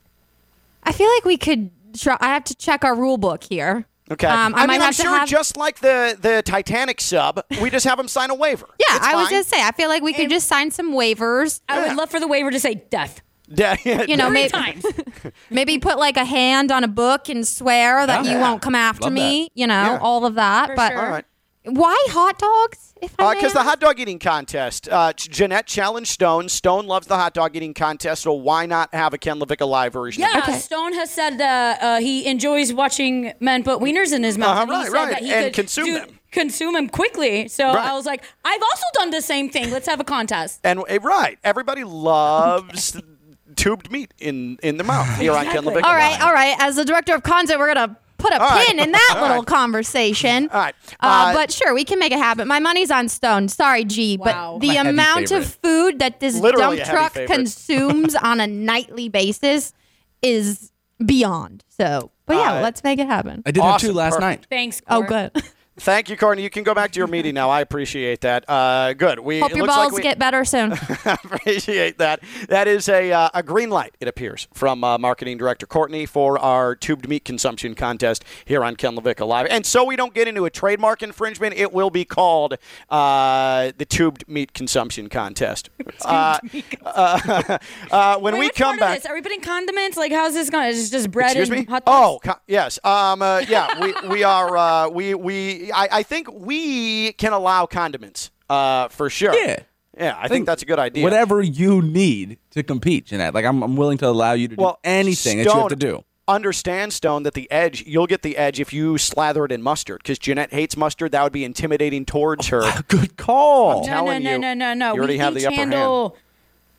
I feel like we could. Try, I have to check our rule book here. Okay. Um, I, I, might mean, have I'm to sure have. just like the the Titanic sub, we just have them sign a waiver. yeah, It's I was fine. gonna say. I feel like we could just sign some waivers. I would love for the waiver to say death. Yeah, You know, maybe, times. maybe put like a hand on a book and swear that you Yeah. won't come after Love me. You know, Yeah. all of that. For but sure. All right. Why hot dogs? If I may Because Uh, the hot dog eating contest, uh, Jeanette challenged Stone. Stone loves the hot dog eating contest, so why not have a Ken LaVicka live version? Yeah, it? Stone has said that uh, he enjoys watching men put wieners in his mouth. Uh-huh, and he right, said right, that he and could consume do- them. consume them quickly. So Right. I was like, I've also done the same thing. Let's have a contest. And eh, right, everybody loves tubed meat in in the mouth here on Ken LaVicka. All right, all right. As the director of content, we're gonna put a All right. pin in that All little right. conversation. All right. Uh, Uh, but sure, we can make it happen. My money's on Stone. Sorry, G, Wow. but the I'm a heavy amount of food that this Literally dump truck favorite. consumes on a nightly basis is beyond. So, but yeah, Uh, let's make it happen. I did Awesome. have two last Perfect. night. Thanks. Oh, good. Thank you, Courtney. You can go back to your meeting now. I appreciate that. Uh, good. We Hope your balls like we, get better soon. appreciate that. That is a uh, a green light. It appears from uh, marketing director Courtney for our tubed meat consumption contest here on Ken LaVicka Live. And so we don't get into a trademark infringement, it will be called uh, the tubed meat consumption contest. Uh, uh, uh, when Wait, we come back. Are we putting condiments? Like, how's this going? Is just bread Excuse and me? hot Oh, dogs? co- yes. Um, uh, yeah, we, we are. Uh, we we. I, I think we can allow condiments uh, for sure. Yeah. Yeah, I, think, that's a good idea. Whatever you need to compete, Jeanette. Like I'm, I'm willing to allow you to do Well, anything that you have to do. Understand, Stone, that the edge, you'll get the edge if you slather it in mustard. Because Jeanette hates mustard. That would be intimidating towards her. Good call. I'm No, telling no, no, you, no, no, no. You already we have the upper hand. handle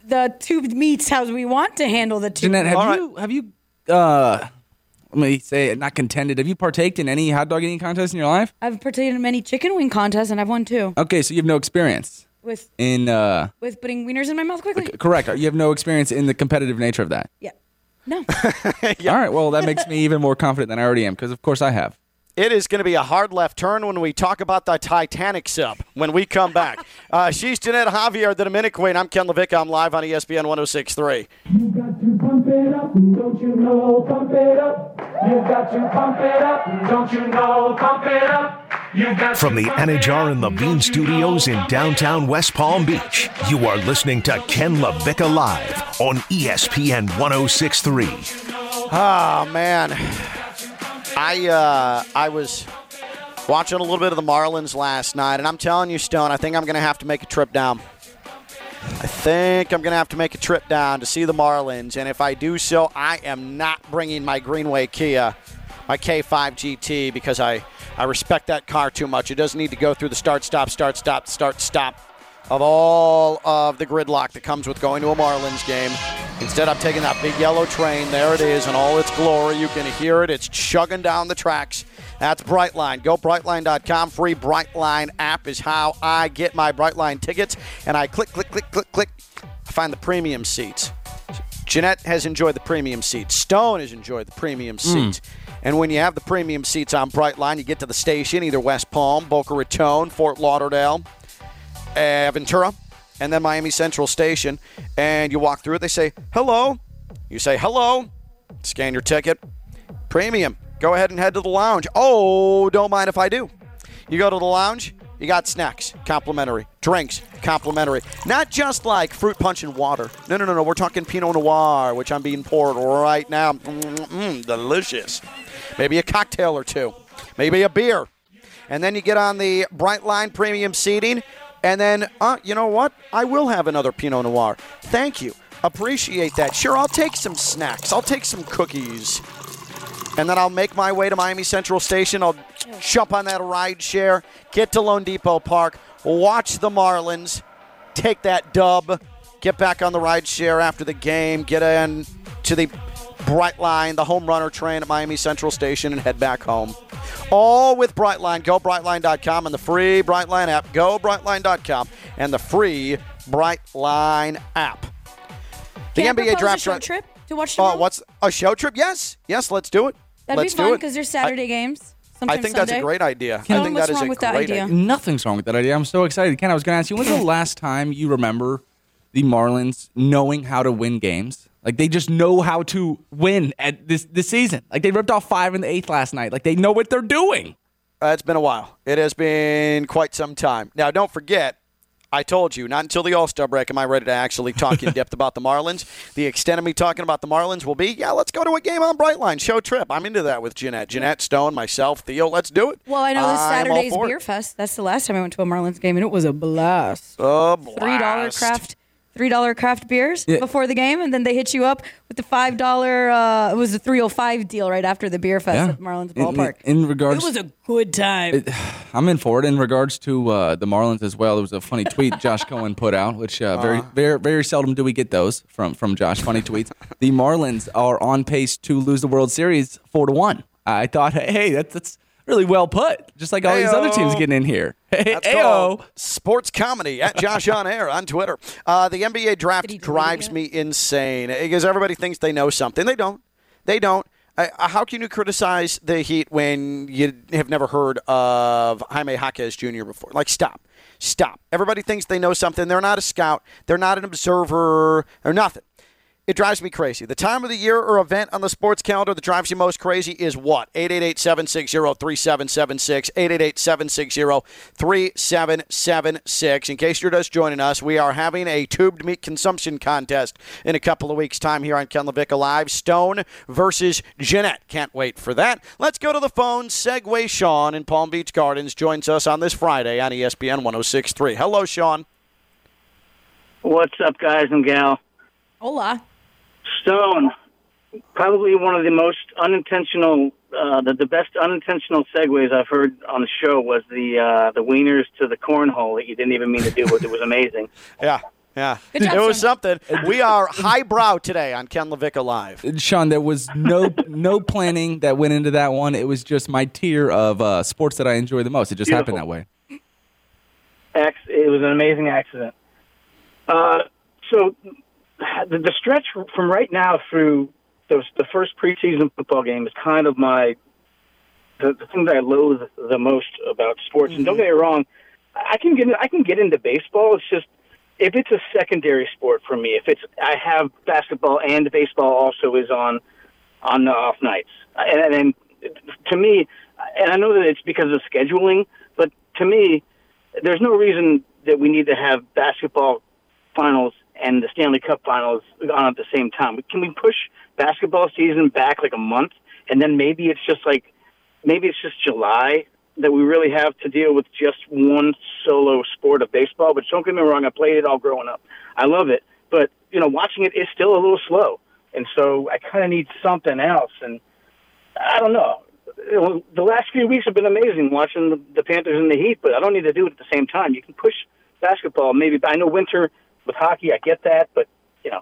the tubed meats how we want to handle the tubed. Jeanette, have All right. you have you uh let me say it, not contended. Have you partaked in any hot dog eating contest in your life? I've participated in many chicken wing contests, and I've won too. Okay, so you have no experience With in uh with putting wieners in my mouth quickly. correct. You have no experience in the competitive nature of that. Yeah. No. All right, well that makes me even more confident than I already am because of course I have. It is going to be a hard left turn when we talk about the Titanic sub when we come back. uh, she's Jeanette Javier, the Dominican Queen. I'm Ken LaVicka. I'm live on ESPN 1063. You got to pump it up, don't you know? Pump it up. You got to pump it up, don't you know? Pump it up. From the pump it Anidjar up, and don't Levine studios in downtown West Palm Beach, you are listening to Ken LaVicka Live on ESPN 1063. Oh man, I uh, I was watching a little bit of the Marlins last night, and I'm telling you, Stone, I think I'm going to have to make a trip down. I think I'm going to have to make a trip down to see the Marlins, and if I do so, I am not bringing my Greenway Kia, my K5 GT, because I I respect that car too much. It doesn't need to go through the start stop start stop start stop of all of the gridlock that comes with going to a Marlins game. Instead, I'm taking that big yellow train. There it is in all its glory. You can hear it. It's chugging down the tracks. That's Brightline. Go Brightline.com. Free Brightline app is how I get my Brightline tickets. And I click, click, click, click, click. I find the premium seats. Jeanette has enjoyed the premium seats. Stone has enjoyed the premium seats. And when you have the premium seats on Brightline, you get to the station, either West Palm, Boca Raton, Fort Lauderdale, uh, Ventura, and then Miami Central Station, and you walk through it. They say, hello. You say, hello. Scan your ticket. Premium. Go ahead and head to the lounge. Oh, don't mind if I do. You go to the lounge, you got snacks, complimentary. Drinks, complimentary. Not just like fruit punch and water. No, no, no, no. We're talking Pinot Noir, which I'm being poured right now. Mm, delicious. Maybe a cocktail or two. Maybe a beer. And then you get on the Brightline premium seating, and then, uh, you know what? I will have another Pinot Noir. Thank you. Appreciate that. Sure, I'll take some snacks. I'll take some cookies. And then I'll make my way to Miami Central Station. I'll jump on that ride share, get to loanDepot Park, watch the Marlins, take that dub, get back on the ride share after the game, get in to the Brightline, the home runner train at Miami Central Station, and head back home. All with Brightline. Go Brightline.com and the free Brightline app. Go Brightline.com and the free Brightline app. The Can NBA draft a show trip to watch the Oh, Marlins? what's a show trip? Yes, yes. Let's do it. That'd let's be fun because there's I- Saturday games. I Sometimes think that's a great idea. Ken, I think what's that is wrong a with that great idea? Nothing's wrong with that idea. I'm so excited. Ken, I was going to ask you, when's the last time you remember the Marlins knowing how to win games? Like they just know how to win at this this season. Like they ripped off five in the eighth last night. Like they know what they're doing. Uh, it's been a while. It has been quite some time. Now, don't forget, I told you, not until the All Star break am I ready to actually talk in depth about the Marlins. The extent of me talking about the Marlins will be, yeah, let's go to a game on Brightline, show trip. I'm into that with Jeanette. Jeanette, Stone, myself, Theo, let's do it. Well, I know this I'm Saturday's for it. Beer Fest. That's the last time I went to a Marlins game, and it was a blast. A blast. $3 craft three dollar craft beers Yeah. before the game, and then they hit you up with the five dollar. Uh, it was a three hundred five deal right after the beer fest at Marlins Ballpark. In, in regards, it was a good time. It- I'm in for it. In regards to uh, the Marlins as well, it was a funny tweet Josh Cohen put out, which uh, very, Uh-huh. very, very seldom do we get those from from Josh. Funny tweets. The Marlins are on pace to lose the World Series four to one. I thought, hey, that's that's really well put. Just like all these other teams getting in here. Hey, That's ayo. sports comedy at Josh on Air on Twitter. Uh, the NBA draft drives me insane because everybody thinks they know something. They don't. They don't. Uh, how can you criticize the Heat when you have never heard of Jaime Jaquez Jr. before? Like, stop. Stop. Everybody thinks they know something. They're not a scout. They're not an observer or nothing. It drives me crazy. The time of the year or event on the sports calendar that drives you most crazy is what? 888-760-3776, 888-760-3776. In case you're just joining us, we are having a tubed meat consumption contest in a couple of weeks' time here on Ken LaVicka Live. Stone versus Jeanette. Can't wait for that. Let's go to the phone. Segway Sean in Palm Beach Gardens joins us on this Friday on ESPN 1063. Hello, Sean. What's up, guys and gal? Hola. Stone, probably one of the most unintentional, uh, the, the best unintentional segues I've heard on the show was the uh, the wieners to the cornhole that you didn't even mean to do, but it was amazing. Yeah. Yeah, job, it was something. We are highbrow today on Ken LaVicka Live. Sean, there was no no planning that went into that one. It was just my tier of uh, sports that I enjoy the most. It just happened that way. It was an amazing accident. Uh, so the, the stretch from right now through the, the first preseason football game is kind of my the, the thing that I loathe the most about sports. And don't mm-hmm. get me wrong, I can get I can get into baseball. It's just if it's a secondary sport for me. If it's I have basketball and baseball also is on on the off nights, and, and to me, and I know that it's because of scheduling, but to me, there's no reason that we need to have basketball finals and the Stanley Cup finals on at the same time. Can we push basketball season back like a month, and then maybe it's just like maybe it's just July that we really have to deal with just one solo sport of baseball. But don't get me wrong, I played it all growing up. I love it, but you know, watching it is still a little slow, and so I kind of need something else. And I don't know. The last few weeks have been amazing watching the, the Panthers and the Heat, but I don't need to do it at the same time. You can push basketball. Maybe I know winter with hockey, I get that, but you know,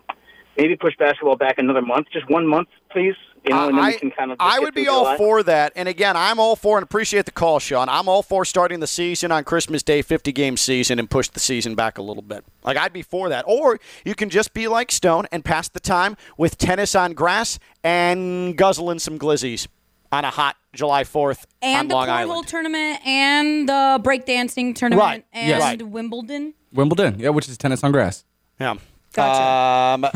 maybe push basketball back another month, just one month, please. You know, and then I, we can kind of. I would be all July. for that. And again, I'm all for and appreciate the call, Sean. I'm all for starting the season on Christmas Day, 50 game season, and push the season back a little bit. Like, I'd be for that. Or you can just be like Stone and pass the time with tennis on grass and guzzling some glizzies on a hot July 4th and on the Long cornhole Island. tournament and the breakdancing tournament Right. and Yes. Right. Wimbledon. Wimbledon, yeah, which is tennis on grass. Yeah. Um, uh,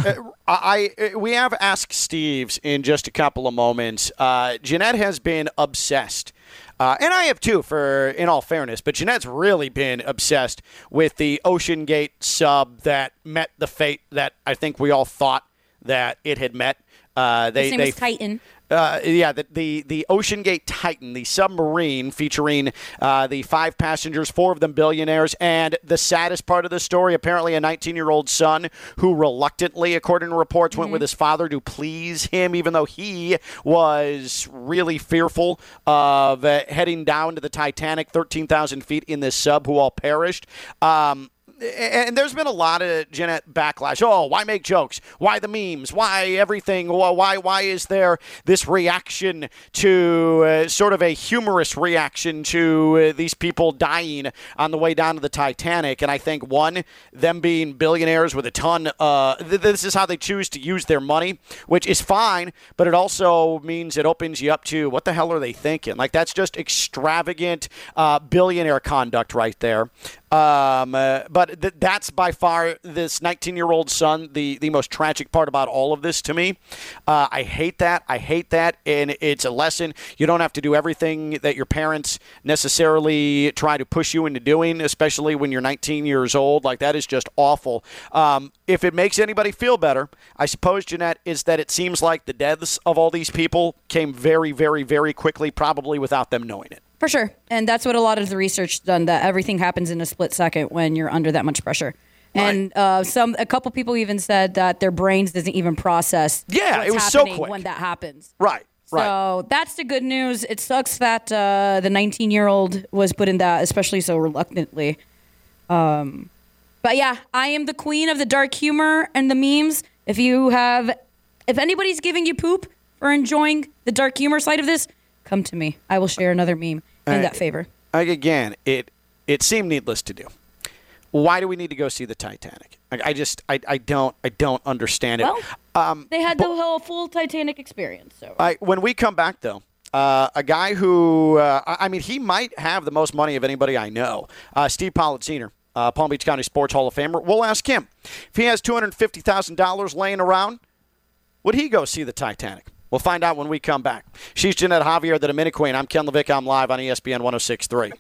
I, I we have Ask Steve's in just a couple of moments. Uh, Jeanette has been obsessed. Uh, and I have too, for in all fairness, but Jeanette's really been obsessed with the OceanGate sub that met the fate that I think we all thought that it had met. Uh, they, His name they was Titan. Uh, yeah, the, the the OceanGate Titan, the submarine featuring uh, the five passengers, four of them billionaires, and the saddest part of the story, apparently a 19 year old son who reluctantly, according to reports, went with his father to please him, even though he was really fearful of uh, heading down to the Titanic, 13,000 feet in this sub, who all perished. Um, and there's been a lot of Jeanette backlash. Oh, why make jokes? Why the memes? Why everything? Why why, why is there this reaction to uh, sort of a humorous reaction to uh, these people dying on the way down to the Titanic? And I think one, them being billionaires with a ton. Uh, th- this is how they choose to use their money, which is fine, but it also means it opens you up to what the hell are they thinking? Like that's just extravagant uh, billionaire conduct right there. Um, uh, but th- that's by far this 19 year old son, the, the most tragic part about all of this to me. Uh, I hate that. I hate that. And it's a lesson. You don't have to do everything that your parents necessarily try to push you into doing, especially when you're 19 years old. Like, that is just awful. Um, if it makes anybody feel better, I suppose, Jeanette, is that it seems like the deaths of all these people came very, very, very quickly, probably without them knowing it. For sure. And that's what a lot of the research done that everything happens in a split second when you're under that much pressure. And uh, some a couple people even said that their brains doesn't even process. Yeah, it was so quick. when that happens. Right. Right. So that's the good news. It sucks that uh, the 19 year old was put in that, especially so reluctantly. Um, but yeah, I am the queen of the dark humor and the memes. If you have, if anybody's giving you poop for enjoying the dark humor side of this, come to me. I will share another meme in Uh, that favor. Like, again, it it seemed needless to do. Why do we need to go see the Titanic? I, I just I, I don't I don't understand it. Well, um, They had the whole full Titanic experience. So I, when we come back, though, uh, a guy who, uh, I I mean, he might have the most money of anybody I know, uh, Steve Politziner, uh, Palm Beach County Sports Hall of Famer. We'll ask him. If he has $250,000 laying around, would he go see the Titanic? We'll find out when we come back. She's Jeanette Javier, the Dominican Queen. I'm Ken LaVicka. I'm live on ESPN 1063.